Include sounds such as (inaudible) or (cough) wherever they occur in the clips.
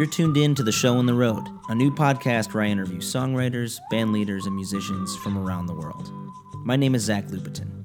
You're tuned in to The Show on the Road, a new podcast where I interview songwriters, band leaders, and musicians from around the world. My name is Zach Lupetin.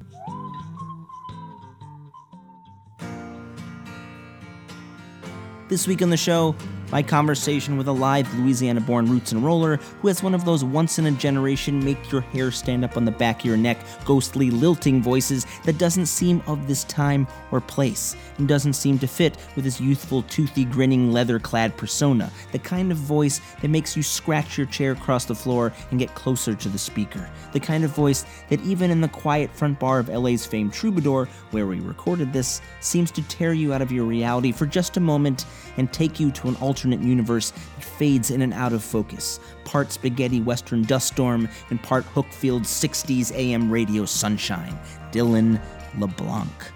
This week on the show, my conversation with a live Louisiana born roots and roller who has one of those once in a generation make your hair stand up on the back of your neck, ghostly lilting voices that doesn't seem of this time or place and doesn't seem to fit with his youthful, toothy, grinning, leather clad persona. The kind of voice that makes you scratch your chair across the floor and get closer to the speaker. The kind of voice that, even in the quiet front bar of LA's famed Troubadour, where we recorded this, seems to tear you out of your reality for just a moment and take you to an alternate universe that fades in and out of focus. Part spaghetti western dust storm and part Hookfield 60s AM radio sunshine. Dylan LeBlanc.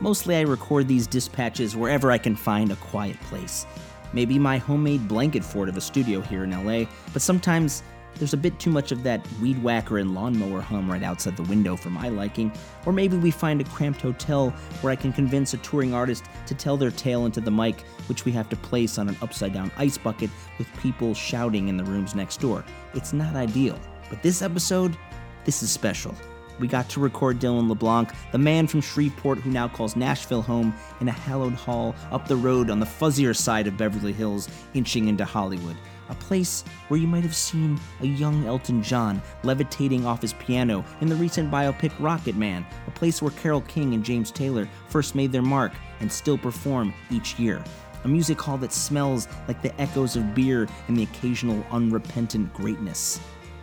Mostly I record these dispatches wherever I can find a quiet place. Maybe my homemade blanket fort of a studio here in LA, but sometimes there's a bit too much of that weed whacker and lawnmower hum right outside the window for my liking, or maybe we find a cramped hotel where I can convince a touring artist to tell their tale into the mic, which we have to place on an upside down ice bucket with people shouting in the rooms next door. It's not ideal, but this episode, this is special. We got to record Dylan LeBlanc, the man from Shreveport who now calls Nashville home, in a hallowed hall up the road on the fuzzier side of Beverly Hills, inching into Hollywood a place where you might have seen a young Elton John levitating off his piano in the recent biopic Rocketman, a place where Carole King and James Taylor first made their mark and still perform each year. A music hall that smells like the echoes of beer and the occasional unrepentant greatness.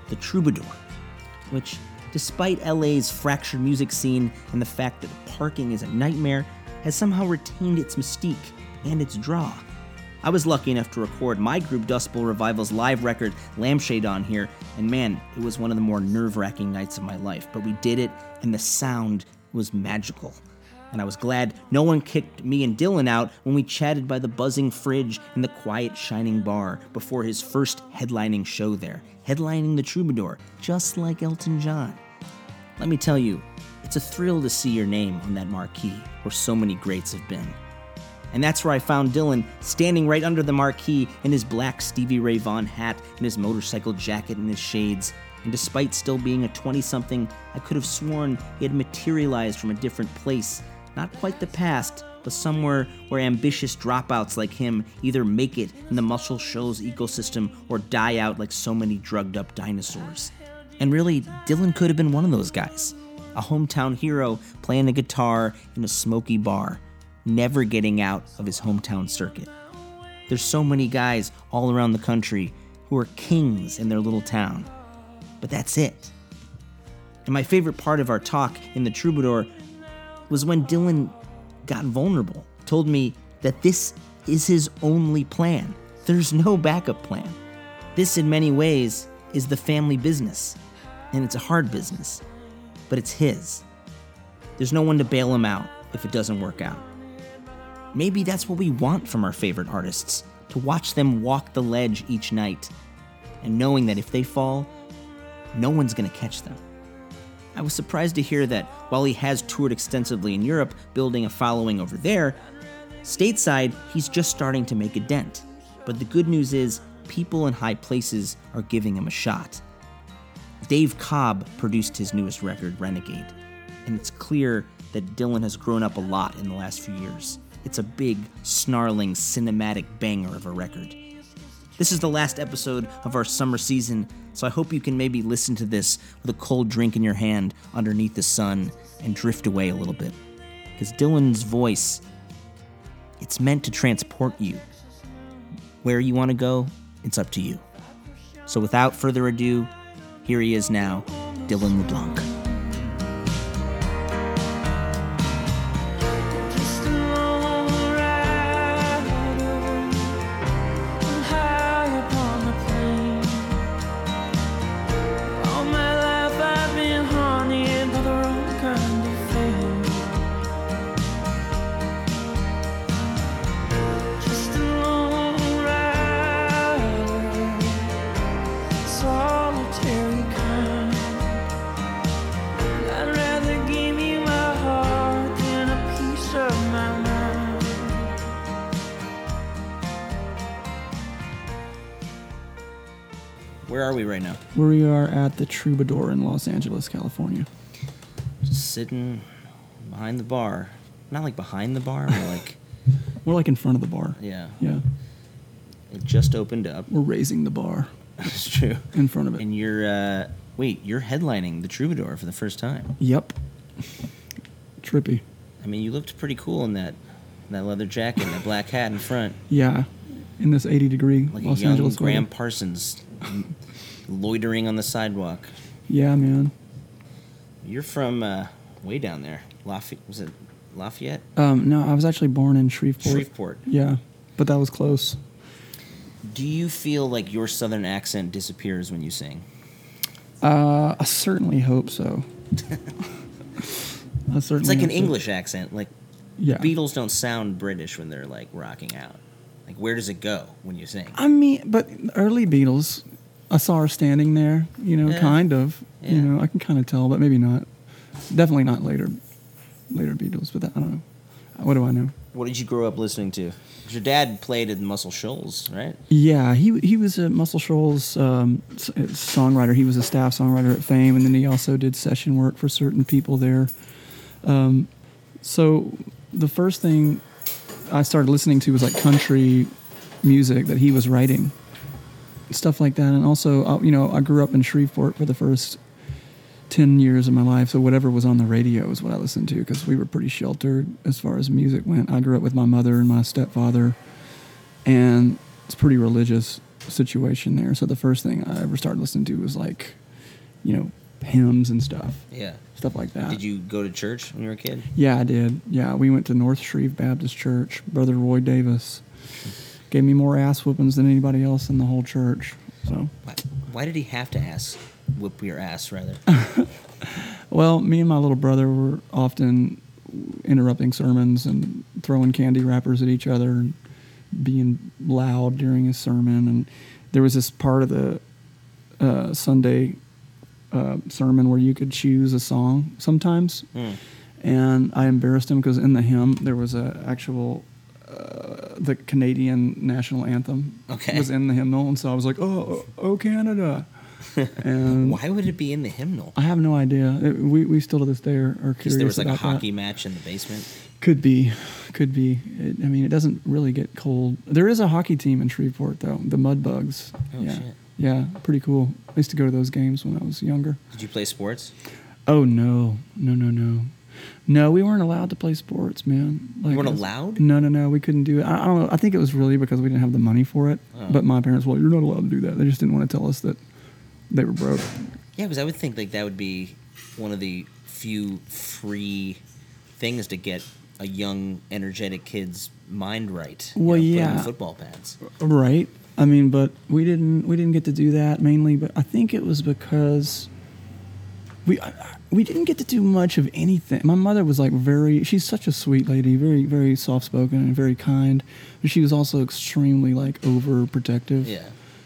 The Troubadour, which, despite LA's fractured music scene and the fact that parking is a nightmare, has somehow retained its mystique and its draw. I was lucky enough to record my group Dust Bowl Revival's live record, Lampshade, on here, and man, it was one of the more nerve wracking nights of my life. But we did it, and the sound was magical. And I was glad no one kicked me and Dylan out when we chatted by the buzzing fridge in the quiet, shining bar before his first headlining show there, headlining the Troubadour, just like Elton John. Let me tell you, it's a thrill to see your name on that marquee where so many greats have been. And that's where I found Dylan, standing right under the marquee in his black Stevie Ray Vaughan hat and his motorcycle jacket and his shades. And despite still being a 20 something, I could have sworn he had materialized from a different place. Not quite the past, but somewhere where ambitious dropouts like him either make it in the Muscle Shoals ecosystem or die out like so many drugged up dinosaurs. And really, Dylan could have been one of those guys. A hometown hero playing the guitar in a smoky bar never getting out of his hometown circuit. There's so many guys all around the country who are kings in their little town, but that's it. And my favorite part of our talk in the Troubadour was when Dylan got vulnerable, told me that this is his only plan. There's no backup plan. This, in many ways, is the family business, and it's a hard business, but it's his. There's no one to bail him out if it doesn't work out. Maybe that's what we want from our favorite artists to watch them walk the ledge each night, and knowing that if they fall, no one's going to catch them. I was surprised to hear that while he has toured extensively in Europe, building a following over there, stateside, he's just starting to make a dent. But the good news is, people in high places are giving him a shot. Dave Cobb produced his newest record, Renegade, and it's clear that Dylan has grown up a lot in the last few years. It's a big, snarling, cinematic banger of a record. This is the last episode of our summer season, so I hope you can maybe listen to this with a cold drink in your hand underneath the sun and drift away a little bit. Because Dylan's voice, it's meant to transport you. Where you want to go, it's up to you. So without further ado, here he is now, Dylan LeBlanc. Where are we right now? Where we are at the Troubadour in Los Angeles, California. Just sitting behind the bar. Not like behind the bar, more like. (laughs) more like in front of the bar. Yeah. Yeah. It just opened up. We're raising the bar. (laughs) That's true. In front of it. And you're, uh, wait, you're headlining the Troubadour for the first time. Yep. (laughs) Trippy. I mean, you looked pretty cool in that that leather jacket and that black hat in front, Yeah. In this 80 degree like Los a young Angeles Gram weather. Parsons loitering on the sidewalk. Yeah, man. You're from uh, way down there. Lafayette was it Lafayette? Um, no, I was actually born in Shreveport. Shreveport. Yeah, but that was close. Do you feel like your southern accent disappears when you sing? Uh, I certainly hope so. (laughs) I certainly It's like an. English accent. Like Yeah. Beatles don't sound British when they're like rocking out. Like where does it go when you sing? I mean, but early Beatles, I saw her standing there. You know, Yeah. kind of. You know, I can kind of tell, but maybe not. Definitely not later, later Beatles. But that, I don't know. What do I know? What did you grow up listening to? your dad played in Muscle Shoals, right? Yeah, he he was a Muscle Shoals um, uh, songwriter. He was a staff songwriter at Fame, and then he also did session work for certain people there. Um, so the first thing I started listening to was like country music that he was writing, stuff like that. And also, uh, you know, I grew up in Shreveport for the first ten years of my life, so whatever was on the radio is what I listened to because we were pretty sheltered as far as music went. I grew up with my mother and my stepfather and it's pretty religious situation there. So the first thing I ever started listening to was like, you know, hymns and stuff, Yeah. stuff like that. Did you go to church when you were a kid? Yeah, I did. Yeah, we went to North Shreve Baptist Church. Brother Roy Davis gave me more ass whoopings than anybody else in the whole church. So, Why, why did he have to ask whip your ass rather? (laughs) well, me and my little brother were often interrupting sermons and throwing candy wrappers at each other and being loud during his sermon. And there was this part of the uh, Sunday uh, sermon where you could choose a song sometimes. Hmm. And I embarrassed him because in the hymn there was a actual uh, the Canadian national anthem Okay. was in the hymnal, and so I was like, "Oh, oh, Canada!" (laughs) and Why would it be in the hymnal? I have no idea. It, we we still to this day are, are Because curious there was like a about that. hockey match in the basement. Could be, could be. It, I mean, it doesn't really get cold. There is a hockey team in Shreveport though, the Mudbugs. Oh, yeah, shit. Yeah, pretty cool. I used to go to those games when I was younger. Did you play sports? Oh no, no, no, no, no. We weren't allowed to play sports, man. Like, weren't as- allowed? No, no, no. We couldn't do it. I, I don't know. I think it was really because we didn't have the money for it. Oh. But my parents, well, you're not allowed to do that. They just didn't want to tell us that they were broke. Yeah, because I would think like that would be one of the few free things to get a young, energetic kid's mind right. you Well, know, 'em in yeah. football pads. Right. I mean, but we didn't we didn't get to do that mainly. But I think it was because we we didn't get to do much of anything. My mother was like very. She's such a sweet lady, very very soft spoken and very kind. But she was also extremely like overprotective. Yeah.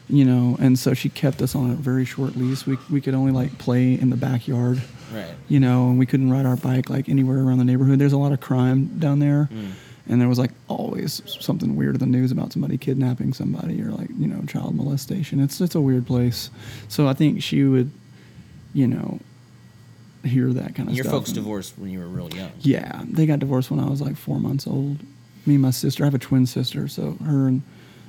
You know, and so she kept us on a very short leash. We we could only like play in the backyard. Right. You know, and we couldn't ride our bike like anywhere around the neighborhood. There's a lot of crime down there. Mm. And there was like always something weird in the news about somebody kidnapping somebody or like, you know, child molestation. It's it's a weird place. So I think she would, you know, hear that kind of your stuff. folks and- divorced when you were real young. Yeah, they got divorced when I was like four months old. Me and my sister. I have a twin sister, so her and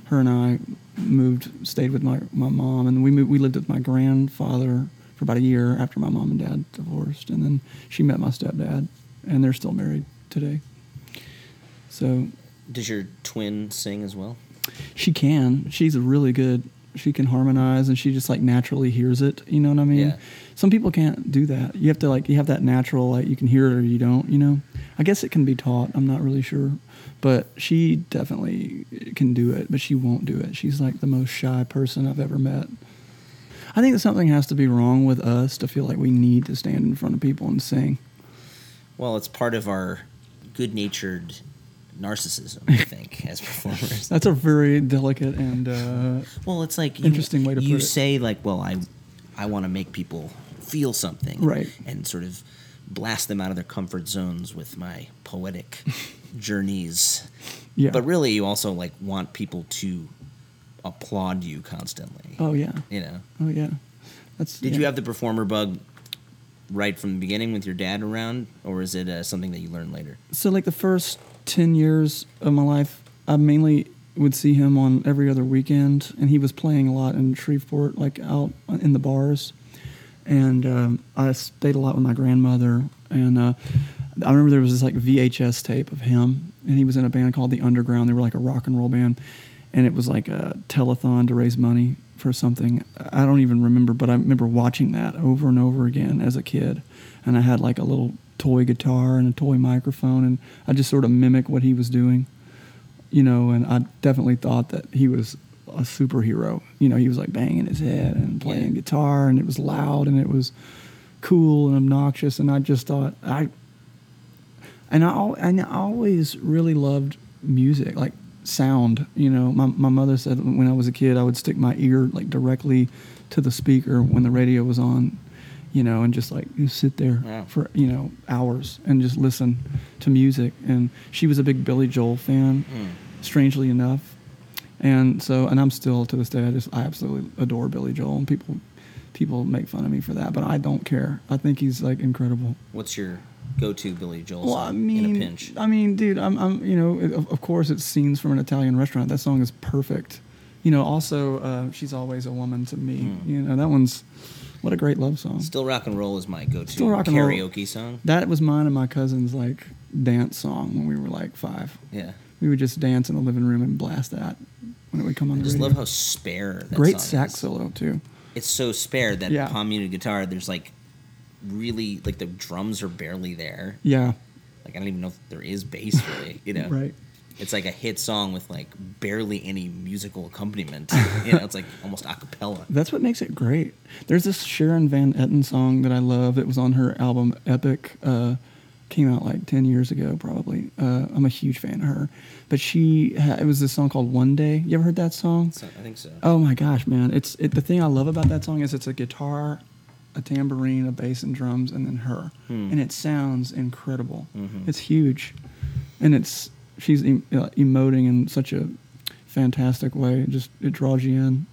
her and I moved, stayed with my, my mom, and we moved, we lived with my grandfather for about a year after my mom and dad divorced, and then she met my stepdad, and they're still married today. So Does your twin sing as well? she can. She's really good. She can harmonize, and she just like naturally hears it. You know what I mean? Yeah. Some people can't do that. You have to like you have that natural like you can hear it or you don't. You know. I guess it can be taught. I'm not really sure, but she definitely can do it. But she won't do it. She's like the most shy person I've ever met. I think that something has to be wrong with us to feel like we need to stand in front of people and sing. Well, it's part of our good-natured narcissism, I think, as (laughs) performers. That's a very delicate and uh, Well, it's like you, Interesting way to you put it. say like, well, I, I want to make people feel something, Right. and sort of blast them out of their comfort zones with my poetic (laughs) journeys. yeah. But really, you also like want people to applaud you constantly. Oh yeah. You know. Oh yeah. That's. Did yeah. you have the performer bug right from the beginning with your dad around, or is it uh, something that you learned later? So like the first ten years of my life, I mainly would see him on every other weekend, and he was playing a lot in Shreveport, like out in the bars. And um, I stayed a lot with my grandmother, and uh, I remember there was this like VHS tape of him, and he was in a band called the Underground. They were like a rock and roll band, and it was like a telethon to raise money for something. I don't even remember, but I remember watching that over and over again as a kid, and I had like a little toy guitar and a toy microphone, and I just sort of mimic what he was doing, you know. And I definitely thought that he was a superhero. You know, he was like banging his head and playing guitar, and it was loud and it was cool and obnoxious. And I just thought I, and I, and I always really loved music, like sound. You know, my my mother said when I was a kid, I would stick my ear like directly to the speaker when the radio was on. You know, and just like you sit there Wow. for you know hours and just listen to music. And she was a big Billy Joel fan, strangely enough. And so, and I'm still to this day, I just I absolutely adore Billy Joel, and people people make fun of me for that, but I don't care. I think he's like incredible. What's your go-to Billy Joel Well, song I mean, in a pinch? I mean, dude, I'm, I'm, you know, it- of, course, it's scenes from an Italian restaurant. That song is perfect. You know, also, uh, she's always a woman to me. Hmm. You know, that one's what a great love song. Still rock and roll is my go-to Still Rock and Roll. karaoke song. That was mine and my cousin's like dance song when we were like five. Yeah, We would just dance in the living room and blast that when it would come on I just radio. love how spare that Great sax is. solo too. It's so spare that Yeah. palm muted guitar. There's like really like the drums are barely there. Yeah, Like I don't even know if there is bass really. You know, (laughs) right. It's like a hit song with like barely any musical accompaniment. (laughs) you know, it's like almost a cappella. That's what makes it great. There's this Sharon Van Etten song that I love. It was on her album Epic. Uh, came out like 10 years ago, probably. Uh, I'm a huge fan of her. But she, ha- it was this song called One Day. You ever heard that song? So, I think so. Oh my gosh, man! It's it, the thing I love about that song is it's a guitar, a tambourine, a bass, and drums, and then her, Hmm. and it sounds incredible. Mhm. It's huge, and it's she's em- uh, emoting in such a fantastic way. It just it draws you in.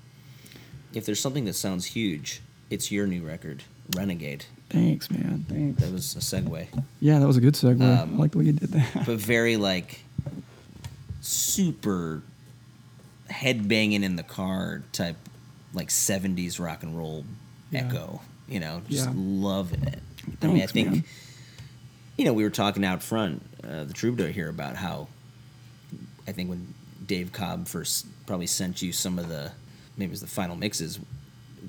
If there's something that sounds huge, it's your new record, Renegade. Thanks, man. Thanks. That was a segue, Yeah, that was a good segue. Um, I like the way you did that. but very like super head banging in the car type, like '70s rock and roll Yeah. echo. You know, just Yeah. loving it. I mean, I think man. you know we were talking out front, uh, the troubadour here about how I think when Dave Cobb first probably sent you some of the maybe it was the final mixes.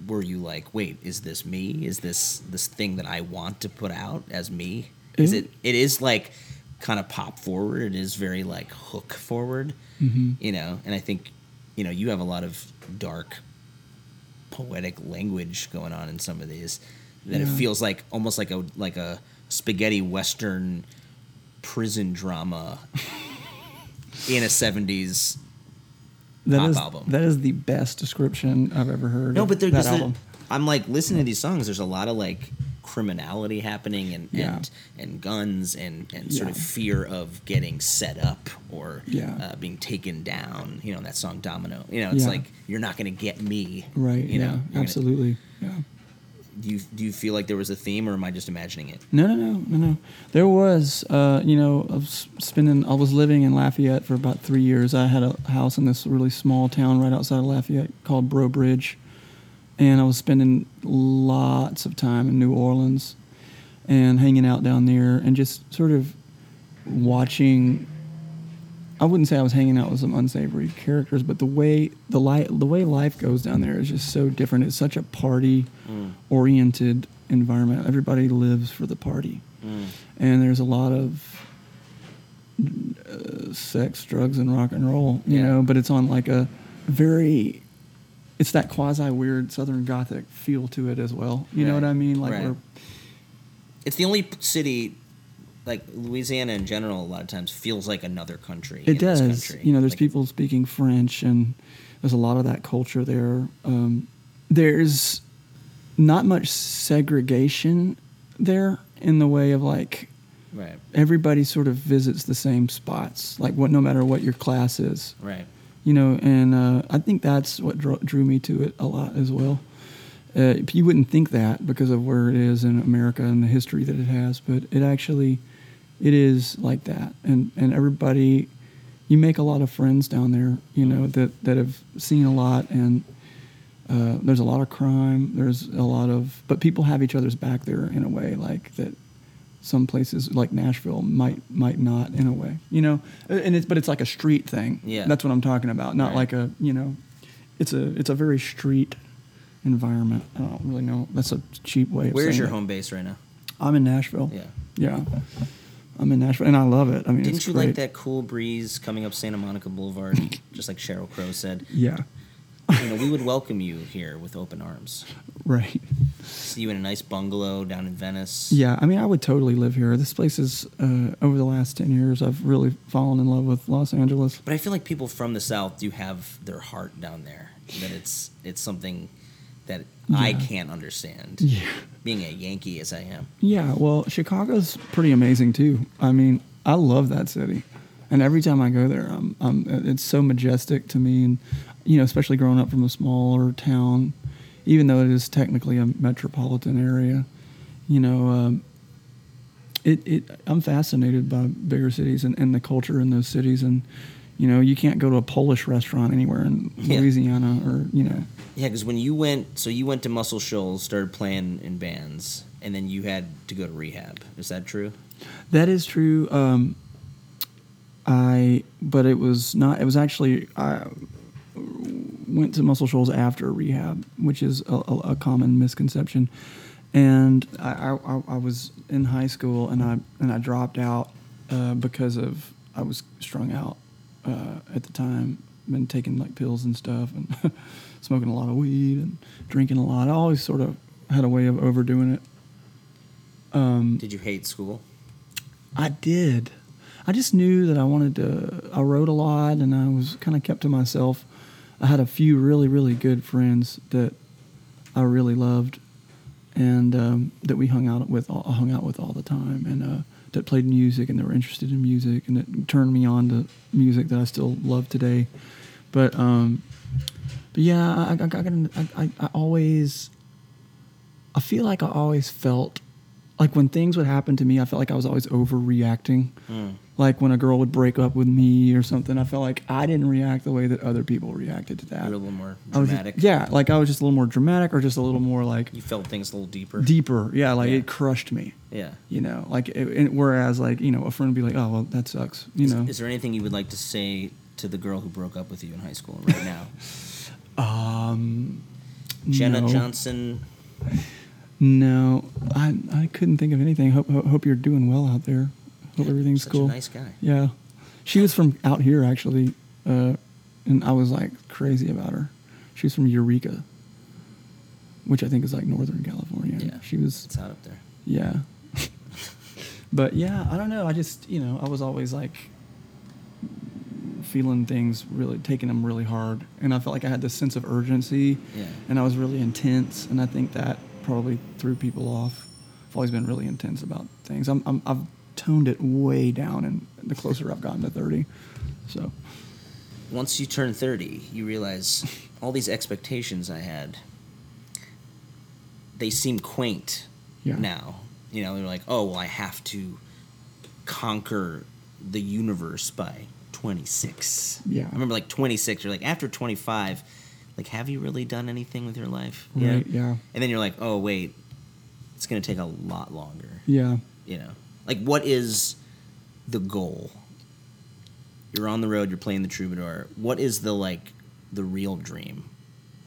Were you like, wait, is this me? Is this this thing that I want to put out as me? Is It- it? Is like kind of pop forward. It is very like hook forward. Mhm. You know, and I think you know you have a lot of dark poetic language going on in some of these that it feels like almost like a like a spaghetti western prison drama (laughs) in a 70s That pop is album. that is the best description I've ever heard. no of but that album. i'm like listening to these songs there's a lot of like criminality happening and Yeah. and, and guns and and sort of fear of getting set up or Yeah. uh, being taken down you know that song domino you know it's Yeah. like you're not going to get me right. you yeah. know You're gonna- absolutely. Yeah. Do you do you feel like there was a theme or am i just imagining it No, no, no, no, no. There was, uh, you know, I was spending. I was living in Lafayette for about three years. I had a house in this really small town right outside of Lafayette called Breaux Bridge, and I was spending lots of time in New Orleans, and hanging out down there, and just sort of watching. I wouldn't say I was hanging out with some unsavory characters, but the way the li- the way life goes down there is just so different. It's such a party oriented environment. Everybody lives for the party, and there's a lot of uh, sex, drugs, and rock and roll. You Yeah. know, but it's on like a very it's that quasi weird Southern Gothic feel to it as well. You know what I mean? Like Right. we're it's the only city like louisiana in general a lot of times feels like another country It does. country. You know, there's Like, people speaking French, and there's a lot of that culture there. Um, there's not much segregation there in the way of like right everybody sort of visits the same spots. Like what, no matter what your class is, right you know, and uh, I think that's what drew, drew me to it a lot as well. Uh, you wouldn't think that because of where it is in America and the history that it has, but it actually, it is like that, and and everybody, you make a lot of friends down there, you know, that that have seen a lot, and uh, there's a lot of crime, there's a lot of, but people have each other's back there in a way like that. Some places like Nashville might might not in a way, you know, and it's but it's like a street thing. Yeah. that's what I'm talking about, not Right. like a you know, it's a it's a very street environment. I don't really know. That's a cheap way of Where's your it. home base right now? I'm in Nashville. Yeah. Yeah. I'm in Nashville, and I love it. I mean, Didn't you great. like that cool breeze coming up Santa Monica Boulevard? (laughs) just like Sheryl Crow said. Yeah. You know, we would welcome you here with open arms. Right. See you in a nice bungalow down in Venice. Yeah. I mean, I would totally live here. This place is uh, over the last ten years. I've really fallen in love with Los Angeles. But I feel like people from the South do have their heart down there. That it's it's something that I can't understand. Yeah. Being a Yankee as I am. Yeah. Well, Chicago's pretty amazing too. I mean, I love that city, and every time I go there, I'm, I'm it's so majestic to me, and you know, especially growing up from a smaller town, even though it is technically a metropolitan area, you know, um, it, it I'm fascinated by bigger cities and, and the culture in those cities, and you know, you can't go to a Polish restaurant anywhere in Yeah. Louisiana or you know, Yeah, because when you went, so you went to Muscle Shoals, started playing in bands, and then you had to go to rehab. Is that true? That is true. Um, I, but it was not. It was actually I went to Muscle Shoals after rehab, which is a, a, a common misconception. And I, I, I was in high school, and I and I dropped out uh, because of I was strung out uh, at the time. Been taking like pills and stuff, and (laughs) smoking a lot of weed and drinking a lot. I always sort of had a way of overdoing it. Um, Did you hate school? I did. I just knew that I wanted to. I wrote a lot, and I was kind of kept to myself. I had a few really, really good friends that I really loved, and um, that we hung out with, all, hung out with all the time, and uh, that played music, and they were interested in music, and it turned me on to music that I still love today. But, um, but yeah, I, I, I, I, always, I feel like I always felt like when things would happen to me, I felt like I was always overreacting. Hmm. Like when a girl would break up with me or something, I felt like I didn't react the way that other people reacted to that. You're a little more was just- dramatic. yeah, like I was just a little more dramatic or just a little more like You felt things a little deeper. deeper. Yeah, like Yeah. it crushed me. Yeah. You know, like it, it- whereas like you know a friend would be like, oh well, that sucks. You Is, know, is there anything you would like to say to the girl who broke up with you in high school right now? (laughs) um, Jenna no. Johnson. No, I I couldn't think of anything. Hope hope, you're doing well out there. Hope everything's Such cool. a nice guy. Yeah, she was from out here actually, uh, and I was like crazy about her. She was from Eureka, which I think is like Northern California. Yeah. she was. It's out up there. Yeah, (laughs) but yeah, I don't know. I just you know I was always like feeling things really taking them really hard, and I felt like I had this sense of urgency, Yeah. and I was really intense, and I think that probably threw people off. I've always been really intense about things. I'm, I'm I've toned it way down, and the closer I've gotten to thirty, so Once you turn 30, you realize all these expectations I had, they seem quaint Yeah. now. You know, they're like, oh, well, I have to conquer the universe by 26. Yeah. I remember like 26, you're like, after 25, like, have you really done anything with your life? right, yeah, And then you're like, oh, wait, it's going to take a lot longer. yeah. You know, like, what is the goal? You're on the road, you're playing the troubadour. What is the, like, the real dream?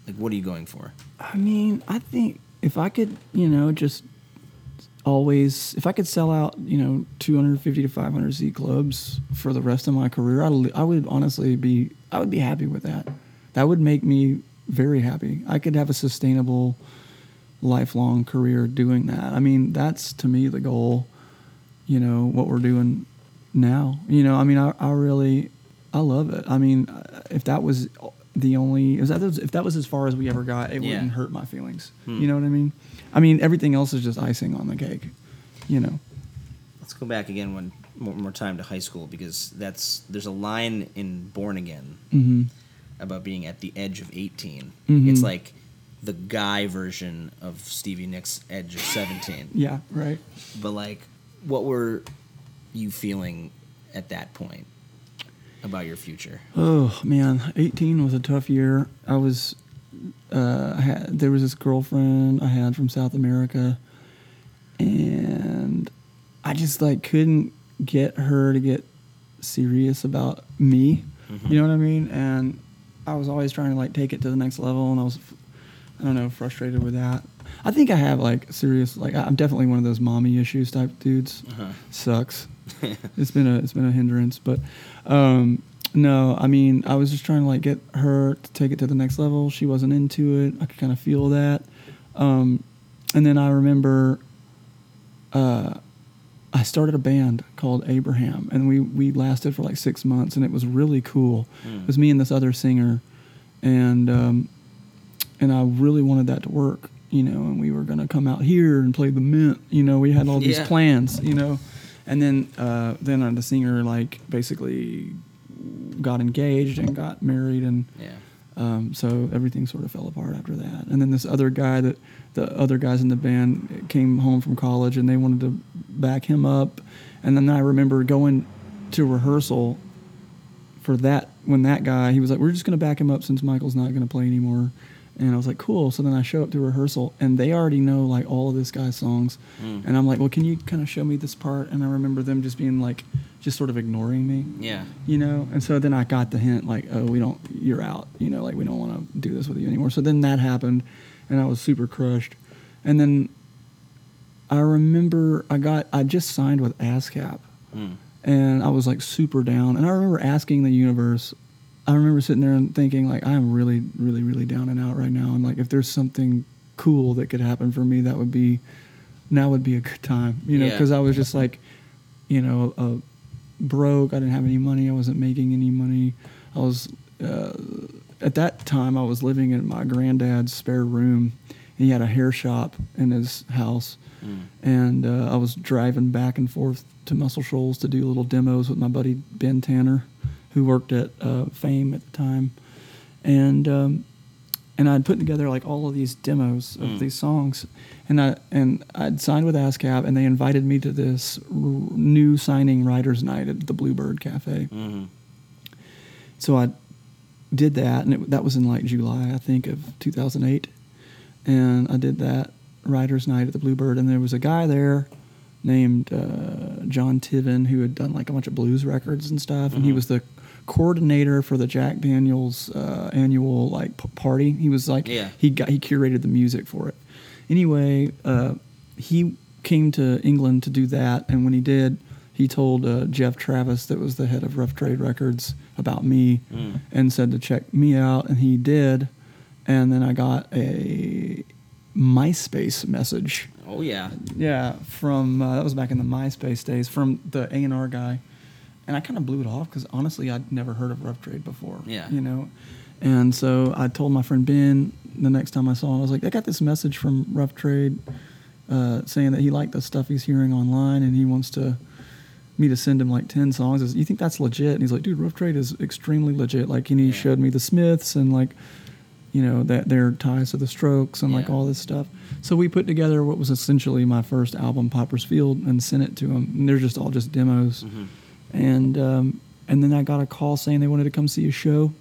Like, what are you going for? I mean, I think if I could, you know, just always, if I could sell out, you know, 250 to 500 seat clubs for the rest of my career, I'd, I would honestly be, I would be happy with that. That would make me very happy. I could have a sustainable, lifelong career doing that. I mean, that's to me the goal. You know what we're doing now. You know, I mean, I, I really, I love it. I mean, if that was the only, if that was, if that was as far as we ever got, it Yeah. wouldn't hurt my feelings. Hmm. You know what I mean? I mean, everything else is just icing on the cake. You know. Let's go back again one more, more time to high school because that's there's a line in Born Again hmm about being at the edge of 18. Mhm. It's like the guy version of Stevie Nicks' Edge of 17. Yeah, right. But like, what were you feeling at that point about your future? Oh man, 18 was a tough year. I was, uh, I had, there was this girlfriend I had from South America, and I just like couldn't get her to get serious about me. Mm-hmm. You know what I mean? And I was always trying to like take it to the next level, and I was, I don't know, frustrated with that. I think I have like serious, like I'm definitely one of those mommy issues type dudes. Uh-huh. Sucks. (laughs) it's been a it's been a hindrance, but um, no, I mean I was just trying to like get her to take it to the next level. She wasn't into it. I could kind of feel that. Um, and then I remember uh, I started a band called Abraham, and we we lasted for like six months, and it was really cool. Mm. It was me and this other singer, and um, and I really wanted that to work, you know. And we were gonna come out here and play the Mint, you know. We had all these Yeah. plans, you know. And then uh, then uh, the singer like basically got engaged and got married, and Yeah. um, so everything sort of fell apart after that. And then this other guy that the other guys in the band came home from college and they wanted to back him up. And then I remember going to rehearsal for that when that guy he was like, "We're just going to back him up since Michael's not going to play anymore." And I was like, "Cool." So then I show up to rehearsal and they already know like all of this guy's songs. Mm. And I'm like, "Well, can you kind of show me this part?" And I remember them just being like, just sort of ignoring me Yeah. you know and so then i got the hint like oh we don't you're out you know like we don't want to do this with you anymore so then that happened and i was super crushed and then i remember i got i just signed with ascap Mm. and i was like super down and i remember asking the universe i remember sitting there and thinking like i'm really really really down and out right now. And like if there's something cool that could happen for me that would be now would be a good time you know Yeah. because i was just like you know uh, broke. I didn't have any money. I wasn't making any money. I was uh, at that time i was living in my granddad's spare room. And he had a hair shop in his house. Mm. and uh, I was driving back and forth to Muscle Shoals to do little demos with my buddy Ben Tanner, who worked at uh, Fame at the time, and um, and I'd put together like all of these demos of Mm. these songs, and I and I'd signed with ASCAP, and they invited me to this r- new signing writers' night at the Bluebird Cafe. hmm So I did that, and it, that was in like July, I think, of 2008. And I did that writers' night at the Bluebird, and there was a guy there named uh, Jon Tiven who had done like a bunch of blues records and stuff, and he Mhm. was the coordinator for the Jack Daniels uh, annual like p- party. He was like Yeah. he got he curated the music for it. Anyway, uh, he came to England to do that, and when he did, he told uh, Geoff Travis, that was the head of Rough Trade Records, about me, Mm. and said to check me out, and he did. And then I got a MySpace message. Oh yeah. Yeah, from uh, that was back in the MySpace days from the A and R guy, and I kind of blew it off because honestly, I'd never heard of Rough Trade before. Yeah. you know, and so I told my friend Ben the next time I saw him, I was like, I got this message from Rough Trade uh, saying that he liked the stuff he's hearing online and he wants to me to send him like 10 songs. I was, you think that's legit? And he's like, dude, Rough Trade is extremely legit. Like, and he Yeah. showed me the Smiths and like, you know, that their ties to the Strokes and like all this stuff. So we put together what was essentially my first album, Pauper's Field, and sent it to him. And they're just all just demos. Mhm. And um, and then I got a call saying they wanted to come see a show.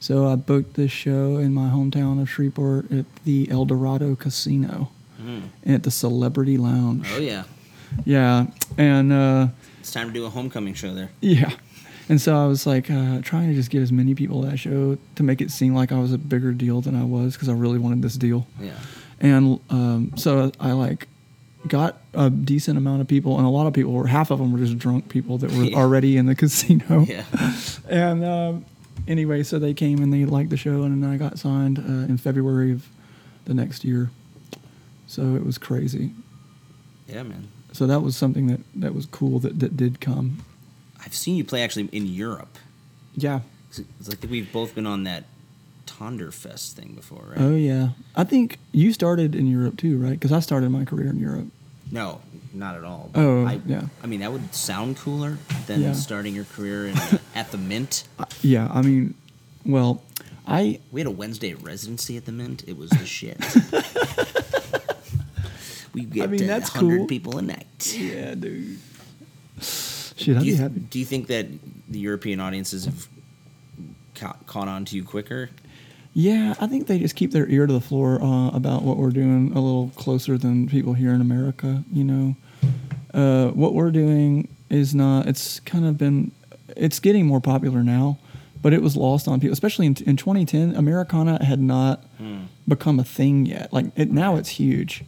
So I booked this show in my hometown of Shreveport at the El Dorado Casino Mm. at the Celebrity Lounge. Oh yeah. Yeah, and uh, It's time to do a homecoming show there. yeah, and so I was like uh, trying to just get as many people to that show to make it seem like I was a bigger deal than I was because I really wanted this deal. Yeah. And um, so I like got a decent amount of people, and a lot of people were half of them were just drunk people that were Yeah. already in the (laughs) casino. Yeah. (laughs) And um, anyway, so they came and they liked the show, and then I got signed uh, in February of the next year. So it was crazy. Yeah, man. So that was something that, that was cool that, that did come. I've seen you play actually in Europe. Yeah. It's it's like we've both been on that Tonderfest thing before, right? Oh yeah. I think you started in Europe too, right? Because I started my career in Europe. No, not at all. Oh, I, yeah. I mean, that would sound cooler than Yeah. starting your career in, (laughs) at the Mint. I, yeah. I mean, well, I We had a Wednesday residency at the Mint. It was the shit. (laughs) we get mean, uh, that's 100 cool. people a night. yeah, dude. Shit, I'd Do be you, happy. do you think that the European audiences have caught, caught on to you quicker? Yeah, I think they just keep their ear to the floor uh, about what we're doing a little closer than people here in America. You know, uh, what we're doing is not. It's kind of been. It's getting more popular now, but it was lost on people, especially in, in 2010. Americana had not become a thing yet. Like it now, it's huge.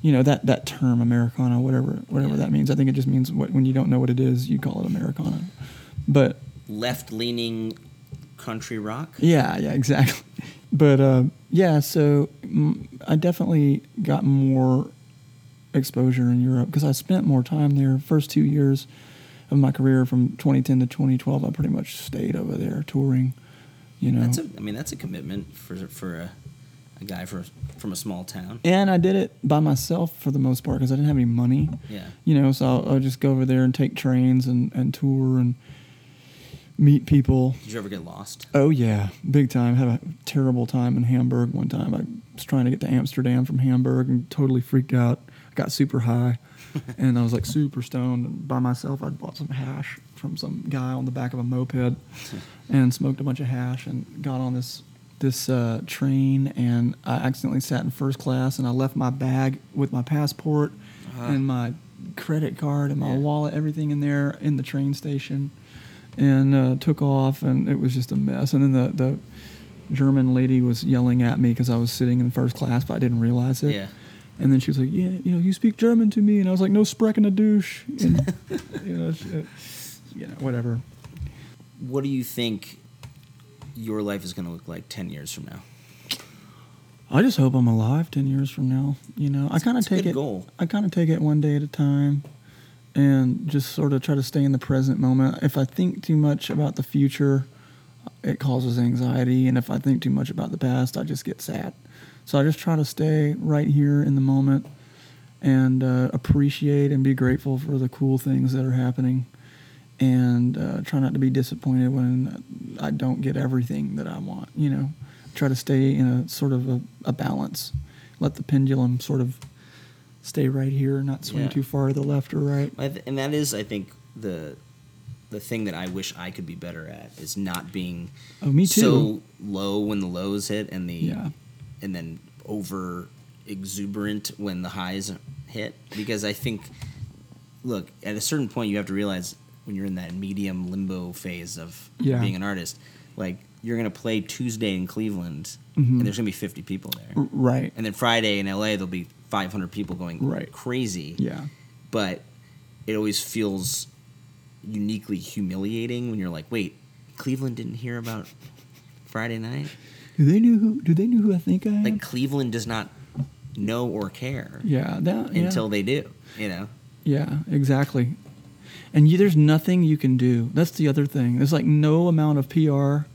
You know that that term Americana, whatever whatever Yeah. that means. I think it just means what, when you don't know what it is, you call it Americana. But Left leaning country rock? yeah, yeah, exactly. (laughs) But uh, yeah, so mm, I definitely got more exposure in Europe because I spent more time there. First two years of my career, from 2010 to 2012, I pretty much stayed over there touring. You know, That's a, I mean, that's a commitment for for a, a guy for, from a small town. and I did it by myself for the most part because I didn't have any money. Yeah. You know, so I'll, I'll just go over there and take trains and, and tour and meet people. Did you ever get lost? Oh yeah, big time. Had a terrible time in Hamburg one time. I was trying to get to Amsterdam from Hamburg and totally freaked out. I got super high, (laughs) and I was like super stoned. And by myself, I'd bought some hash from some guy on the back of a moped, (laughs) and smoked a bunch of hash and got on this this uh, train. And I accidentally sat in first class, and I left my bag with my passport and my credit card and my Yeah. wallet, everything in there in the train station and uh, took off, and it was just a mess. And then the, the German lady was yelling at me because I was sitting in first class, but I didn't realize it. Yeah. And then she was like, "Yeah, you know, you speak German to me," and I was like, "No sprechen a douche," (laughs) and you know, she- you know, whatever. What do you think your life is going to look like 10 years from now? I just hope I'm alive ten years from now. You know, I kind of take it. goal. I kind of take it one day at a time, and just sort of try to stay in the present moment. If I think too much about the future, it causes anxiety, and if I think too much about the past, I just get sad. So I just try to stay right here in the moment, and uh, appreciate and be grateful for the cool things that are happening, and uh, try not to be disappointed when I don't get everything that I want. You know, try to stay in a sort of a, a balance. Let the pendulum sort of stay right here, not swing Yeah. too far to the left or right. And that is, I think, the the thing that I wish I could be better at is not being Oh, me too. so low when the lows hit and the Yeah. and then over exuberant when the highs hit because I think look at a certain point you have to realize when you're in that medium limbo phase of Yeah. being an artist like you're gonna play Tuesday in Cleveland Mhm. and there's gonna be 50 people there right. and then Friday in LA there'll be 500 people going Right. crazy Yeah. but it always feels uniquely humiliating when you're like, wait, Cleveland didn't hear about Friday night? Do they know who? Do they know who I think I am? Like Cleveland does not know or care yeah. That. Yeah. until they do, you know? Yeah, exactly. And you, there's nothing you can do. That's the other thing. There's like no amount of PR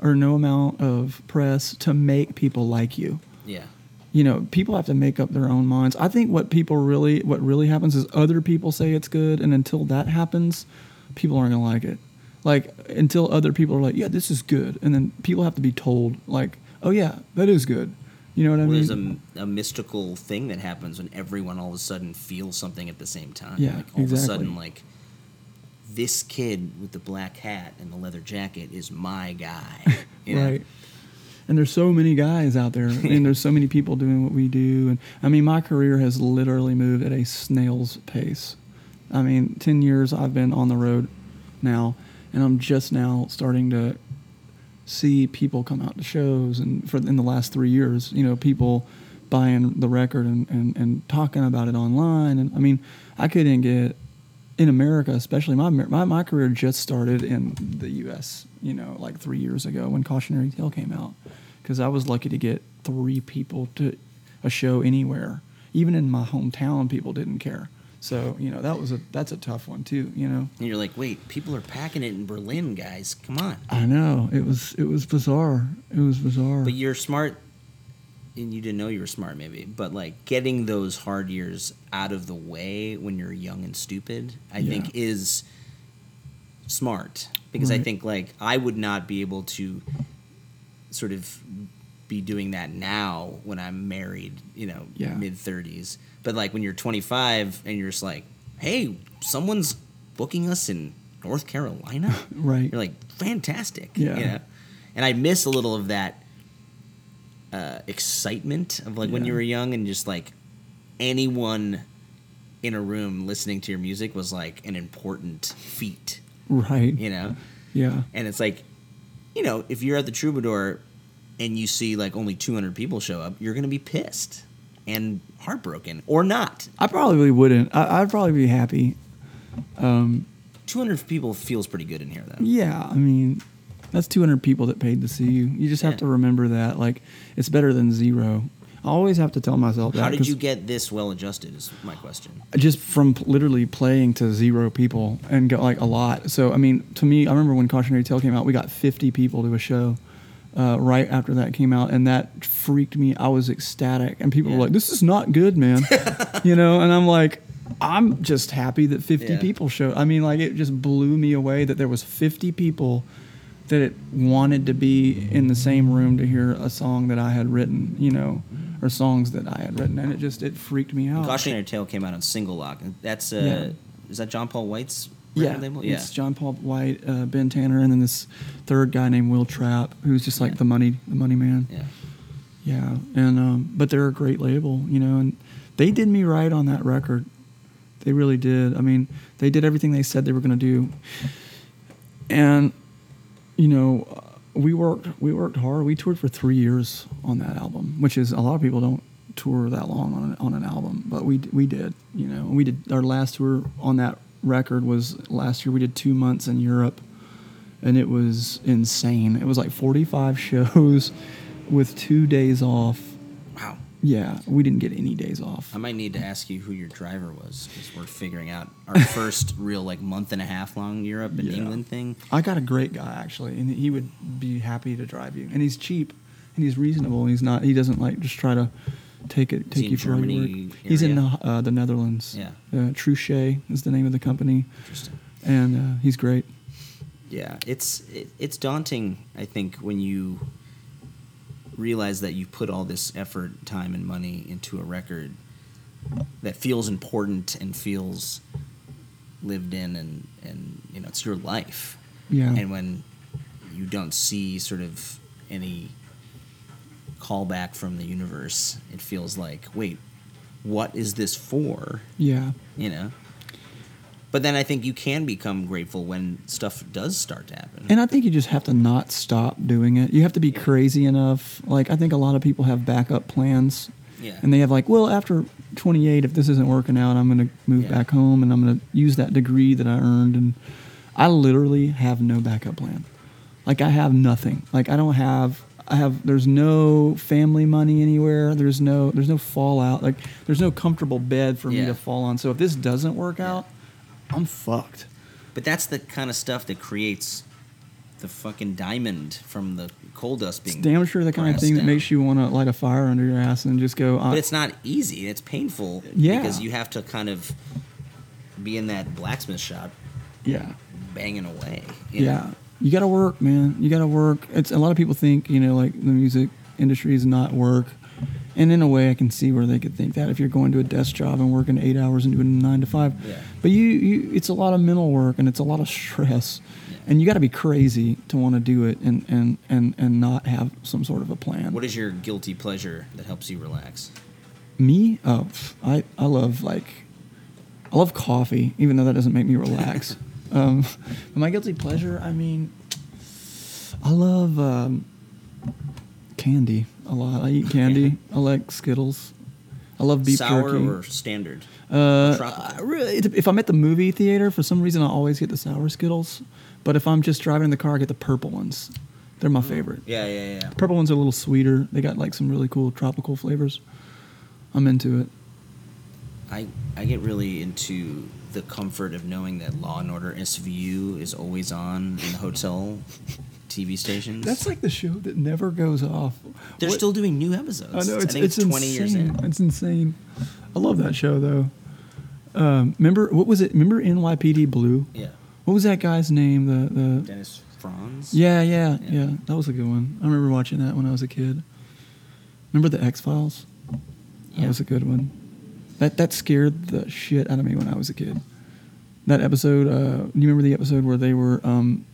or no amount of press to make people like you. Yeah. You know, people have to make up their own minds. I think what people really, what really happens is other people say it's good, and until that happens, people aren't gonna like it. Like until other people are like, yeah, this is good, and then people have to be told, like, oh yeah, that is good. You know what I Well, mean? there's a, a mystical thing that happens when everyone all of a sudden feels something at the same time. Yeah, like all of a exactly. sudden, like, this kid with the black hat and the leather jacket is my guy. (laughs) you know? Right. And there's so many guys out there, (laughs) and there's so many people doing what we do. And I mean, my career has literally moved at a snail's pace. I mean, 10 years I've been on the road now, and I'm just now starting to see people come out to shows. And for in the last three years, you know, people buying the record and, and, and talking about it online. And I mean, I couldn't get in America, especially my, my my career just started in the U.S. You know, like three years ago when Cautionary Tale came out, because I was lucky to get three people to a show anywhere, even in my hometown. People didn't care, so you know that was a that's a tough one too. You know, And you're like, wait, people are packing it in Berlin, guys. Come on. I know it was it was bizarre. It was bizarre. But you're smart, and you didn't know you were smart, maybe. But like getting those hard years out of the way when you're young and stupid, I Yeah. think is smart because I think like I would not be able to sort of be doing that now when I'm married, you know, Yeah. mid 30s. But like when you're 25 and you're just like, hey, someone's booking us in North Carolina. (laughs) Right. You're like, fantastic. Yeah. You know? And I miss a little of that uh, excitement of like when you were young and just like anyone in a room listening to your music was like an important feat, Right. you know? Yeah. And it's like, you know, if you're at the Troubadour and you see like only 200 people show up, you're going to be pissed and heartbroken or not. I probably wouldn't. I, I'd probably be happy. 200 people feels pretty good in here though. Yeah. I mean, that's 200 people that paid to see you. You just have Yeah. to remember that. Like, it's better than zero. I always have to tell myself that. How did you get this well adjusted is my question. just from p- literally playing to zero people and go like a lot. So I mean, to me, I remember when Cautionary Tale came out, we got 50 people to a show. Uh, right after that came out, and that freaked me. I was ecstatic, and people Yeah. were like, "This is not good, man," (laughs) you know. And I'm like, I'm just happy that 50 Yeah. people showed. I mean, like it just blew me away that there was 50 people that it wanted to be in the same room to hear a song that I had written, you know, or songs that I had written, and it just it freaked me out. Cautionary Tale came out on Single Lock. That's uh, Yeah. is that John Paul White's Yeah, label? it's John Paul White, uh, Ben Tanner, and then this third guy named Will Trapp, who's just like Yeah. the money, the money man. Yeah. Yeah, and um, but they're a great label, you know, and they did me right on that record. They really did. I mean, they did everything they said they were going to do, and you know, we worked we worked hard. We toured for three years on that album, which is a lot of people don't tour that long on an, on an album, but we we did. You know, we did our last tour on that record was last year. We did two months in Europe, and it was insane. It was like forty five (laughs) shows with two days off. Yeah, we didn't get any days off. I might need to ask you who your driver was because we're figuring out our (laughs) first real like month and a half long Europe and Yeah. England thing. I got a great guy actually, and he would be happy to drive you. And he's cheap, and he's reasonable. And he's not. He doesn't like just try to take it, take you for your Germany work. He's in the, uh, the Netherlands. Yeah. Uh, Truchet is the name of the company, Interesting. and uh, he's great. Yeah, it's it, it's daunting. I think when you realize that you put all this effort, time, and money into a record that feels important and feels lived in, and and you know it's your life. Yeah. And when you don't see sort of any callback from the universe, it feels like, wait, what is this for? Yeah. You know. But then I think you can become grateful when stuff does start to happen. And I think you just have to not stop doing it. You have to be crazy enough. Like I think a lot of people have backup plans, yeah. and they have like, well, after 28, if this isn't working out, I'm going to move Yeah. back home and I'm going to use that degree that I earned. And I literally have no backup plan. Like I have nothing. Like I don't have. I have. There's no family money anywhere. There's no. There's no fallout. Like there's no comfortable bed for me to fall on. So if this doesn't work Yeah. out, I'm fucked. But that's the kind of stuff that creates the fucking diamond from the coal dust being. It's damn sure the kind of thing that makes you want to light a fire under your ass and just go. Uh, But it's not easy. It's painful. Yeah. Because you have to kind of be in that blacksmith shop yeah, banging away. you know? yeah. You got to work, man. You got to work. It's a lot of people think you know like the music industry is not work, and in a way, I can see where they could think that if you're going to a desk job and working eight hours and doing nine to five. Yeah. But you, you, it's a lot of mental work and it's a lot of stress, Yeah. and you got to be crazy to want to do it and and and and not have some sort of a plan. What is your guilty pleasure that helps you relax? Me? Oh, I, I love like, I love coffee, even though that doesn't make me relax. (laughs) um, but my guilty pleasure, I mean, I love um, candy a lot. I eat candy. I like Skittles. I love beef Sour jerky. or standard? uh. I really, if I'm at the movie theater, for some reason, I always get the sour Skittles. But if I'm just driving in the car, I get the purple ones. They're my favorite. Yeah, yeah, yeah. Purple ones are a little sweeter. They got like some really cool tropical flavors. I'm into it. I I get really into the comfort of knowing that Law and Order SVU is always on in the hotel (laughs) TV stations. That's like the show that never goes off. They're What- still doing new episodes. I know it's, think it's, it's, 20 insane. years in. It's insane. I love that show though. Um, remember what was it? Remember NYPD Blue? Yeah. What was that guy's name? The the Dennis Franz. Yeah, yeah, Yeah. yeah, That was a good one. I remember watching that when I was a kid. Remember the X Files? That Yeah. was a good one. That that scared the shit out of me when I was a kid. That episode. Uh, do you remember the episode where they were um,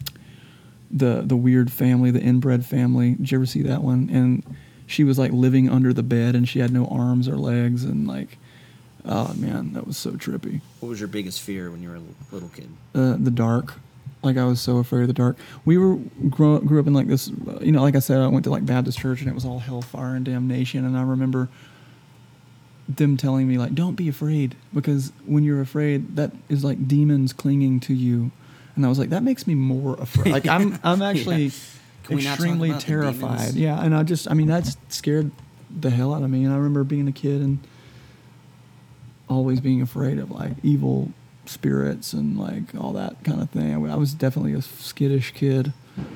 the the weird family, the inbred family? Did you ever see that one? And she was like living under the bed, and she had no arms or legs, and like, oh man, that was so trippy. What was your biggest fear when you were a little kid? uh, the dark. Like I was so afraid of the dark. We were grew, grew up in like this, you know, like I said, I went to like Baptist church and it was all hellfire and damnation. And I remember them telling me like, don't be afraid because when you're afraid, that is like demons clinging to you. And I was like, that makes me more afraid. (laughs) Like I'm, I'm actually Can we not talk extremely terrified. Yeah, and I just, I mean, that scared the hell out of me. And I remember being a kid and always being afraid of like evil spirits and like all that kind of thing. I was definitely a skittish kid,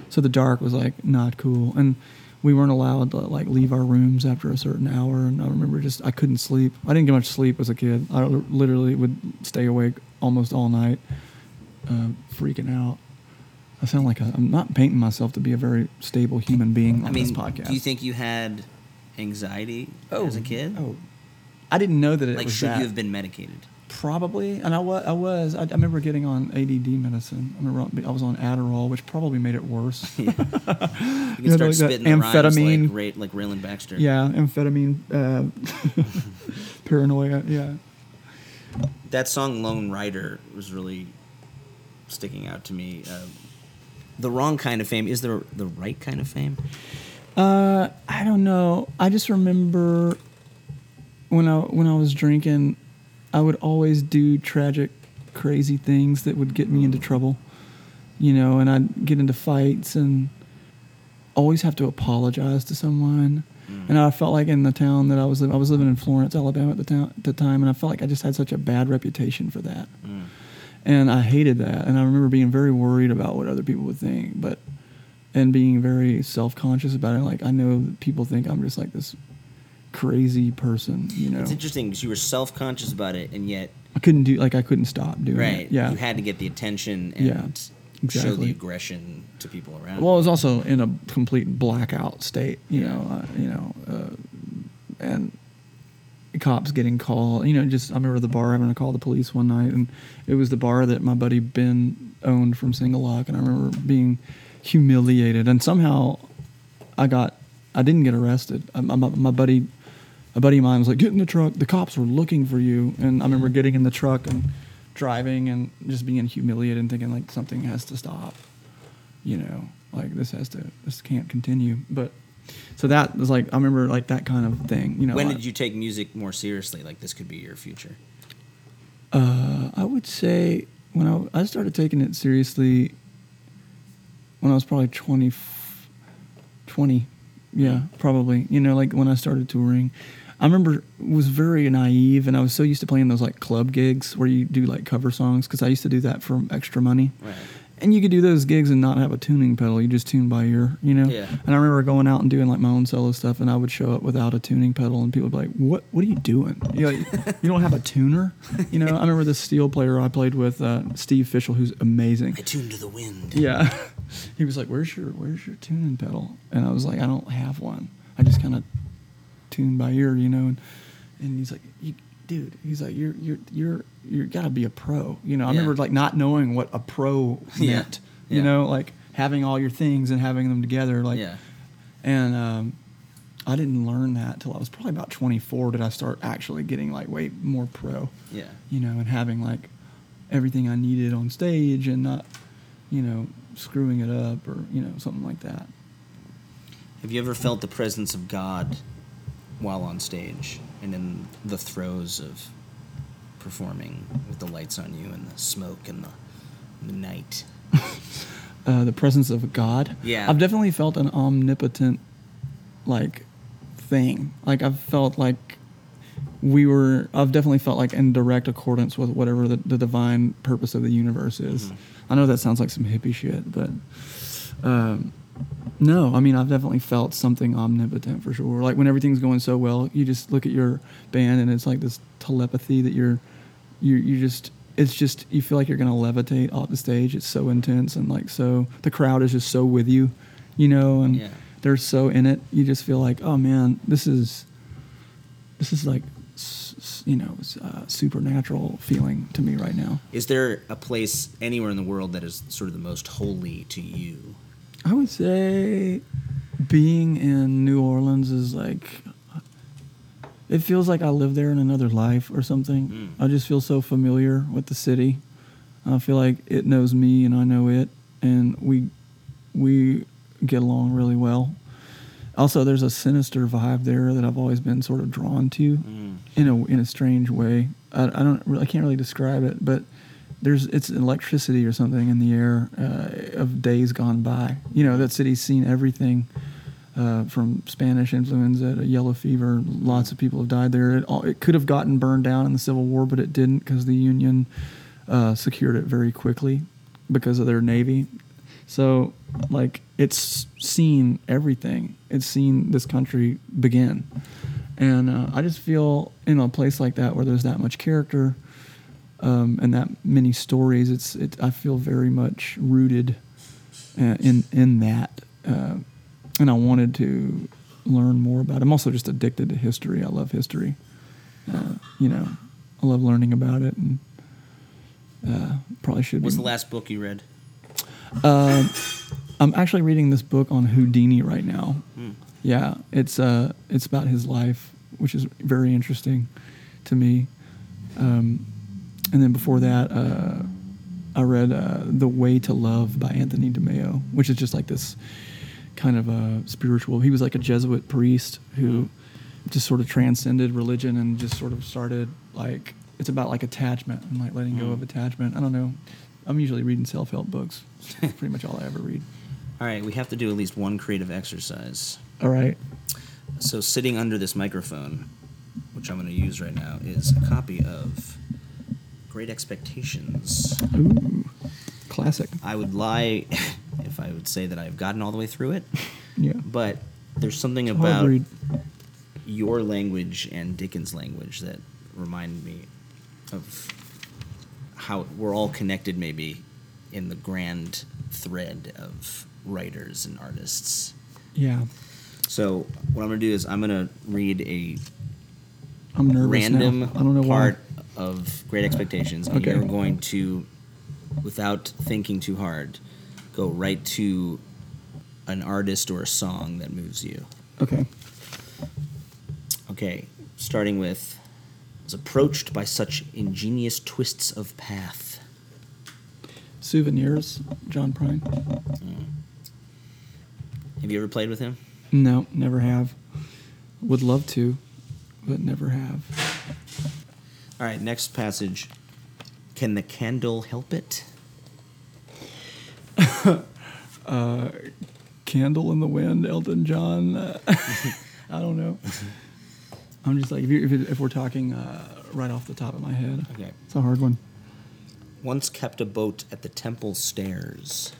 so the dark was like not cool, and we weren't allowed to like leave our rooms after a certain hour. And I remember just I couldn't sleep. I didn't get much sleep as a kid. I literally would stay awake almost all night, uh, freaking out. I sound like a, I'm not painting myself to be a very stable human being on I mean, this podcast. do you think you had anxiety oh, as a kid? Oh, I didn't know that it like, was should that. you have been medicated? Probably, and I was. I was. I, I remember getting on ADD medicine. I remember I was on Adderall, which probably made it worse. (laughs) You (laughs) can Yeah, start like spitting the rhymes like, amphetamine. Like Rayland Baxter. yeah, amphetamine, uh, (laughs) paranoia. Yeah. That song "Lone Rider" was really sticking out to me. Uh, the wrong kind of fame is there the right kind of fame? Uh, I don't know. I just remember when I when I was drinking, I would always do tragic, crazy things that would get me into trouble. You know, and I'd get into fights and always have to apologize to someone. And I felt like in the town that I was living, I was living in Florence, Alabama at the, town, at the time, and I felt like I just had such a bad reputation for that. And I hated that. And I remember being very worried about what other people would think, but and being very self conscious about it. Like I know that people think I'm just like this crazy person, you know. It's interesting because you were self conscious about it, and yet, I couldn't do like I couldn't stop doing right? it. Yeah. you had to get the attention and Yeah, show the aggression to people around. well, I was also in a complete blackout state, you know, uh, you know, uh, and cops getting called. You know, just I remember the bar having to call the police one night, and it was the bar that my buddy Ben owned from Single Lock, and I remember being humiliated, and somehow I got, I didn't get arrested. I, my, my buddy, a buddy of mine was like, "Get in the truck. The cops were looking for you." And I remember getting in the truck and driving and just being humiliated and thinking like something has to stop. You know, like this has to, this can't continue. But so that was like I remember like that kind of thing. You know, when did you take music more seriously? Like this could be your future. Uh, I would say when I, I started taking it seriously when I was probably 20, 20, yeah, probably. You know, like when I started touring. I remember was very naive, and I was so used to playing those like club gigs where you do like cover songs because I used to do that for extra money. Right. And you could do those gigs and not have a tuning pedal. You just tune by ear, you know. Yeah. And I remember going out and doing like my own solo stuff, and I would show up without a tuning pedal, and people would be like, "What? What are you doing? You, know, (laughs) you don't have a tuner?" You know. I remember this steel player I played with, uh, Steve Fishell, who's amazing. I tuned to the wind. Yeah. (laughs) he was like, "Where's your Where's your tuning pedal?" And I was like, "I don't have one. I just kind of tune by ear, you know." And, and he's like, you, "Dude," he's like, "You're you're you're you gotta be a pro." You know, I Yeah. remember like not knowing what a pro (laughs) Yeah. meant. You know, like having all your things and having them together, like. yeah. And um, I didn't learn that till I was probably about 24. Did I start actually getting like way more pro? Yeah. you know, and having like everything I needed on stage and not, you know, screwing it up or, you know, something like that. Have you ever felt the presence of God while on stage and in the throes of performing with the lights on you and the smoke and the, the night? (laughs) Uh, the presence of God. Yeah. I've definitely felt an omnipotent, like, thing. Like, I've felt like we were, I've definitely felt like in direct accordance with whatever the, the divine purpose of the universe is. I know that sounds like some hippie shit, but um, no, I mean, I've definitely felt something omnipotent for sure. Like when everything's going so well, you just look at your band and it's like this telepathy that you're, you you just it's just you feel like you're gonna levitate off the stage. It's so intense and like so the crowd is just so with you, you know, and Yeah. they're so in it. You just feel like, oh man, this is this is like you know uh, supernatural feeling to me right now. Is there a place anywhere in the world that is sort of the most holy to you? I would say being in New Orleans is like it feels like I live there in another life or something. Mm. I just feel so familiar with the city. I feel like it knows me and I know it and we we get along really well. Also there's a sinister vibe there that I've always been sort of drawn to Mm. in a in a strange way. I, I don't I can't really describe it, but there's it's electricity or something in the air uh, of days gone by. You know that city's seen everything uh, from Spanish influenza to yellow fever. Lots of people have died there. It, all, it could have gotten burned down in the Civil War, but it didn't because the Union uh, secured it very quickly because of their navy. So, like, it's seen everything. It's seen this country begin. And uh, I just feel in a place like that where there's that much character um, and that many stories, it's it, I feel very much rooted uh, in in that. Uh, and I wanted to learn more about it. I'm also just addicted to history. I love history. Uh, you know, I love learning about it, and uh, probably should. What's be. the last book you read? Uh, I'm actually reading this book on Houdini right now. Hmm. Yeah, it's uh, it's about his life, which is very interesting to me. Um, and then before that, uh, I read uh, The Way to Love by Anthony de Mello, which is just like this kind of a spiritual. He was like a Jesuit priest who just sort of transcended religion and just sort of started like it's about like attachment and like letting go Mm. of attachment. I don't know. I'm usually reading self help books. That's (laughs) pretty much all I ever read. All right, we have to do at least one creative exercise. All right. So, sitting under this microphone, which I'm going to use right now, is a copy of Great Expectations. Ooh, classic. I would lie (laughs) if I would say that I've gotten all the way through it, Yeah. but there's something Hard about your language and Dickens' language that remind me of how we're all connected, maybe, in the grand thread of writers and artists. Yeah. So, what I'm going to do is I'm going to read a I'm nervous random now. I don't know part of Great Expectations, and Okay. you're going to, without thinking too hard, go right to an artist or a song that moves you. Okay. Okay, starting with was approached by such ingenious twists of path. Souvenirs, John Prine. Mm. Have you ever played with him? No, never have. Would love to, but never have. All right, next passage. Can the candle help it? (laughs) Uh, Candle in the Wind, Elton John. Uh, (laughs) I don't know. (laughs) I'm just like, if, you if, it, if we're talking uh, right off the top of my head, Okay. it's a hard one. Once kept a boat at the temple stairs.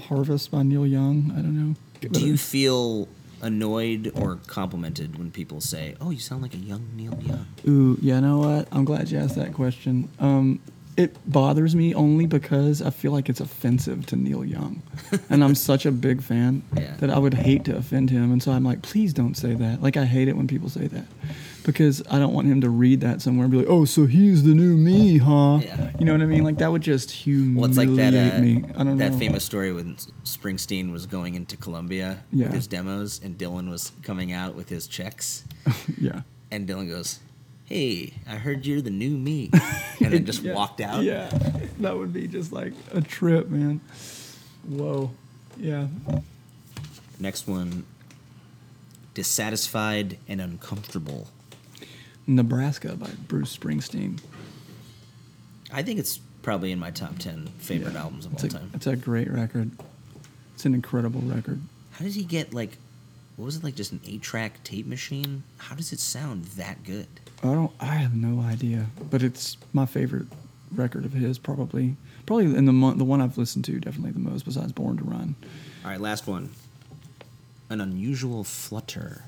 Harvest by Neil Young. I don't know. Do you feel annoyed or complimented when people say, "Oh, you sound like a young Neil Young"? Ooh, yeah, you know what? I'm glad you asked that question. Um, it bothers me only because I feel like it's offensive to Neil Young, (laughs) and I'm such a big fan Yeah. that I would hate to offend him, and so I'm like, please don't say that. Like I hate it when people say that because I don't want him to read that somewhere and be like, oh, so he's the new me, huh? Yeah. You know what I mean? Like that would just humiliate Well, it's like that uh, me. I don't that know. famous story when Springsteen was going into Columbia Yeah. with his demos, and Dylan was coming out with his checks, (laughs) yeah. and Dylan goes, "Hey, I heard you're the new me," (laughs) and then just Yeah. walked out. Yeah, that would be just like a trip, man. Whoa. Yeah. Next one. Dissatisfied and uncomfortable. Nebraska by Bruce Springsteen. I think it's probably in my top ten favorite Yeah. albums of it's all a, time. It's a great record. It's an incredible record. How does he get like, what was it like, just an eight-track tape machine? How does it sound that good? I don't. I have no idea, but it's my favorite record of his. Probably, probably in the mon- the one I've listened to definitely the most besides Born to Run. All right, last one. An unusual flutter.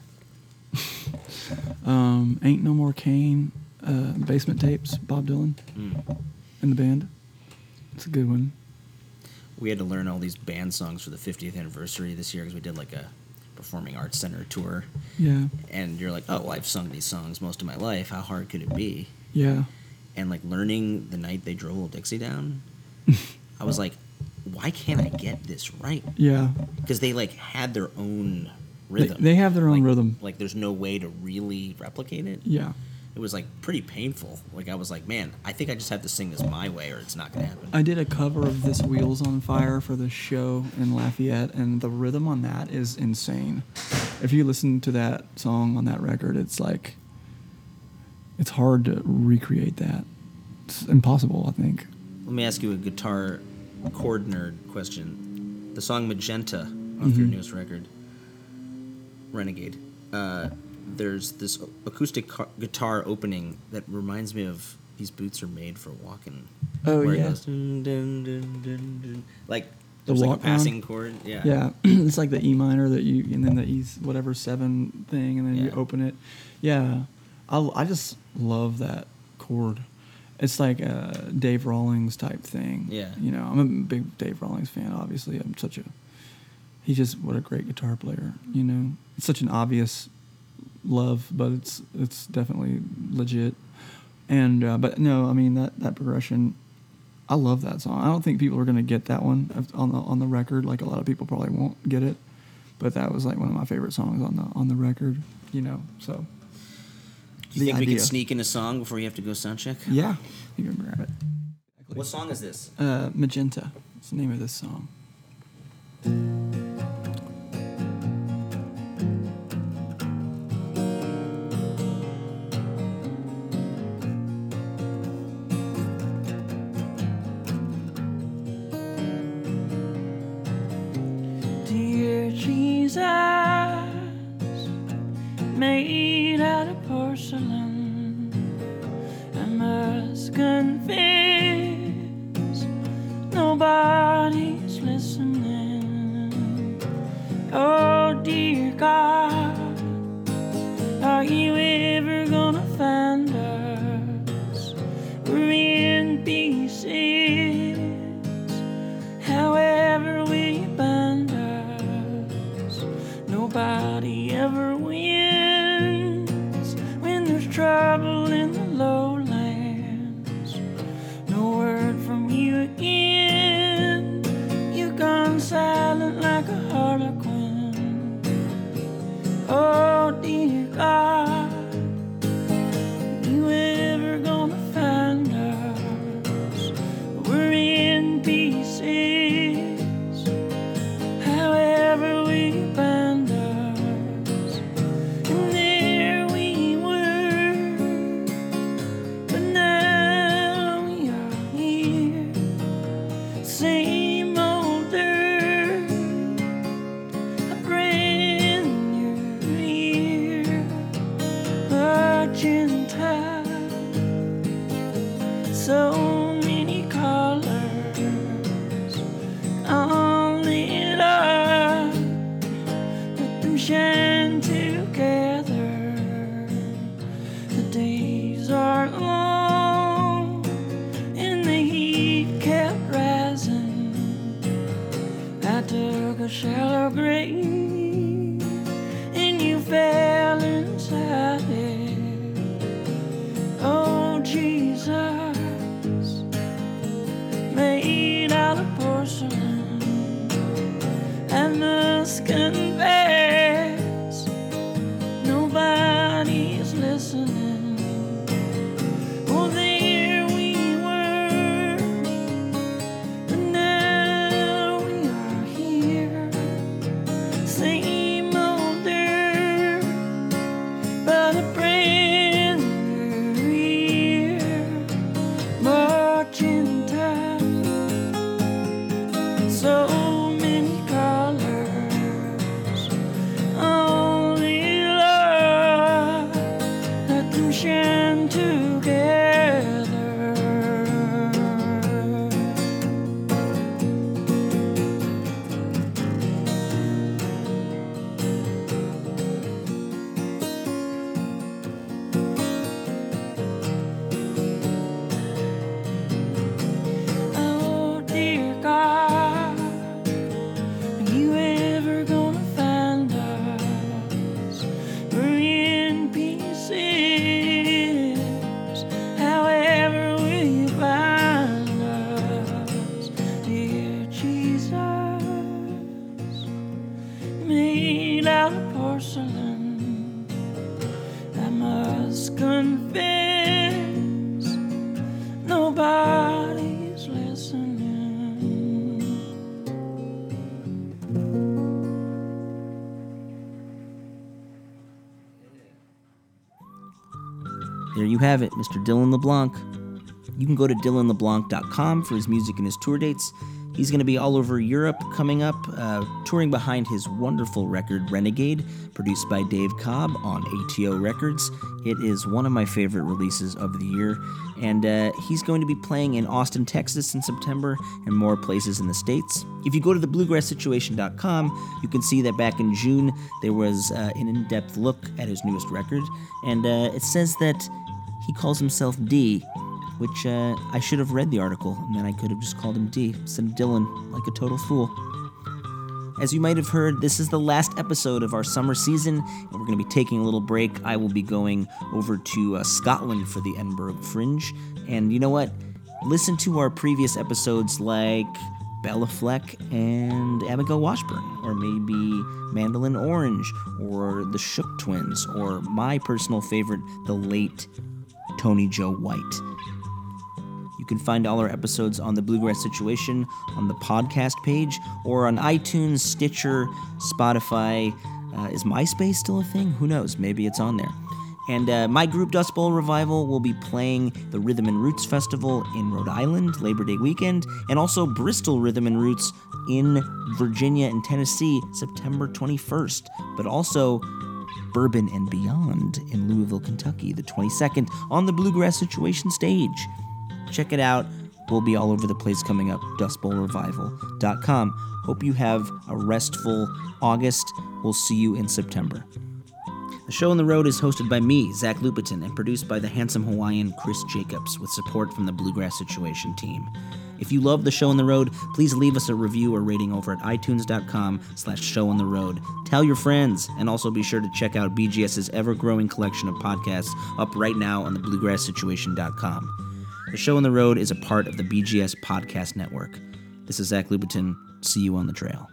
(laughs) Um, Ain't no more Cane. uh, Basement Tapes, Bob Dylan, and the band. It's a good one. We had to learn all these band songs for the 50th anniversary this year because we did like a performing arts center tour. Yeah, And you're like, oh, well, I've sung these songs most of my life. How hard could it be? yeah, And like learning the night they drove Little Dixie down, (laughs) I was like, why can't I get this right? yeah. Because they like had their own They, rhythm. they have their own Like- rhythm. Like there's no way to really replicate it. Yeah, It was like pretty painful. Like I was like, man, I think I just have to sing this my way or it's not gonna happen. I did a cover of this Wheels on Fire for the show in Lafayette, and the rhythm on that is insane. If you listen to that song on that record, it's like it's hard to recreate that. It's impossible, I think. Let me ask you a guitar chord nerd question. The song Magenta off your Mhm. newest record, Renegade. Uh, there's this acoustic car- guitar opening that reminds me of "These Boots Are Made for Walking." Oh, where yeah. goes, dun, dun, dun, like The like walk round? passing chord. Yeah. Yeah, (clears throat) it's like the E minor that you, and then the E whatever seven thing, and then you open it. Yeah, I I just love that chord. It's like a Dave Rawlings type thing. Yeah. you know, I'm a big Dave Rawlings fan. Obviously, I'm such a he's just what a great guitar player. You know, it's such an obvious love, but it's it's definitely legit. And uh, but no, I mean that that progression. I love that song. I don't think people are gonna get that one on the on the record. Like a lot of people probably won't get it, but that was like one of my favorite songs on the on the record. You know, so Do you think we idea. can sneak in a song before you have to go sound check? Yeah, you can grab it. What song is this? Uh, Magenta. It's the name of this song. It, Mr. Dylan LeBlanc. You can go to dylanleblanc.com for his music and his tour dates. He's going to be all over Europe coming up, uh, touring behind his wonderful record Renegade, produced by Dave Cobb on ATO Records. It is one of my favorite releases of the year, and uh, he's going to be playing in Austin, Texas in September and more places in the States. If you go to thebluegrasssituation.com, you can see that back in June there was uh, an in depth look at his newest record, and uh, it says that he calls himself D, which uh, I should have read the article, and then I could have just called him D instead of Dylan, like a total fool. As you might have heard, this is the last episode of our summer season, and we're going to be taking a little break. I will be going over to uh, Scotland for the Edinburgh Fringe, and you know what? Listen to our previous episodes like Béla Fleck and Abigail Washburn, or maybe Mandolin Orange, or the Shook Twins, or my personal favorite, the late Tony Joe White. You can find all our episodes on the Bluegrass Situation on the podcast page or on iTunes, Stitcher, Spotify. Uh, is MySpace still a thing? Who knows? Maybe it's on there. And uh, my group, Dust Bowl Revival, will be playing the Rhythm and Roots Festival in Rhode Island, Labor Day weekend, and also Bristol Rhythm and Roots in Virginia and Tennessee, September 21st. But also Bourbon and Beyond in Louisville, Kentucky, the 22nd, on the Bluegrass Situation stage. Check it out. We'll be all over the place coming up. DustBowlRevival.com. Hope you have a restful August. We'll see you in September. The show on the road is hosted by me, Zach Lupetin, and produced by the handsome Hawaiian Chris Jacobs with support from the Bluegrass Situation team. If you love the show on the road, please leave us a review or rating over at itunes.com slash show on the road. Tell your friends, and also be sure to check out BGS's ever-growing collection of podcasts up right now on the bluegrasssituation.com. The show on the road is a part of the BGS Podcast Network. This is Zach Lupetin. See you on the trail.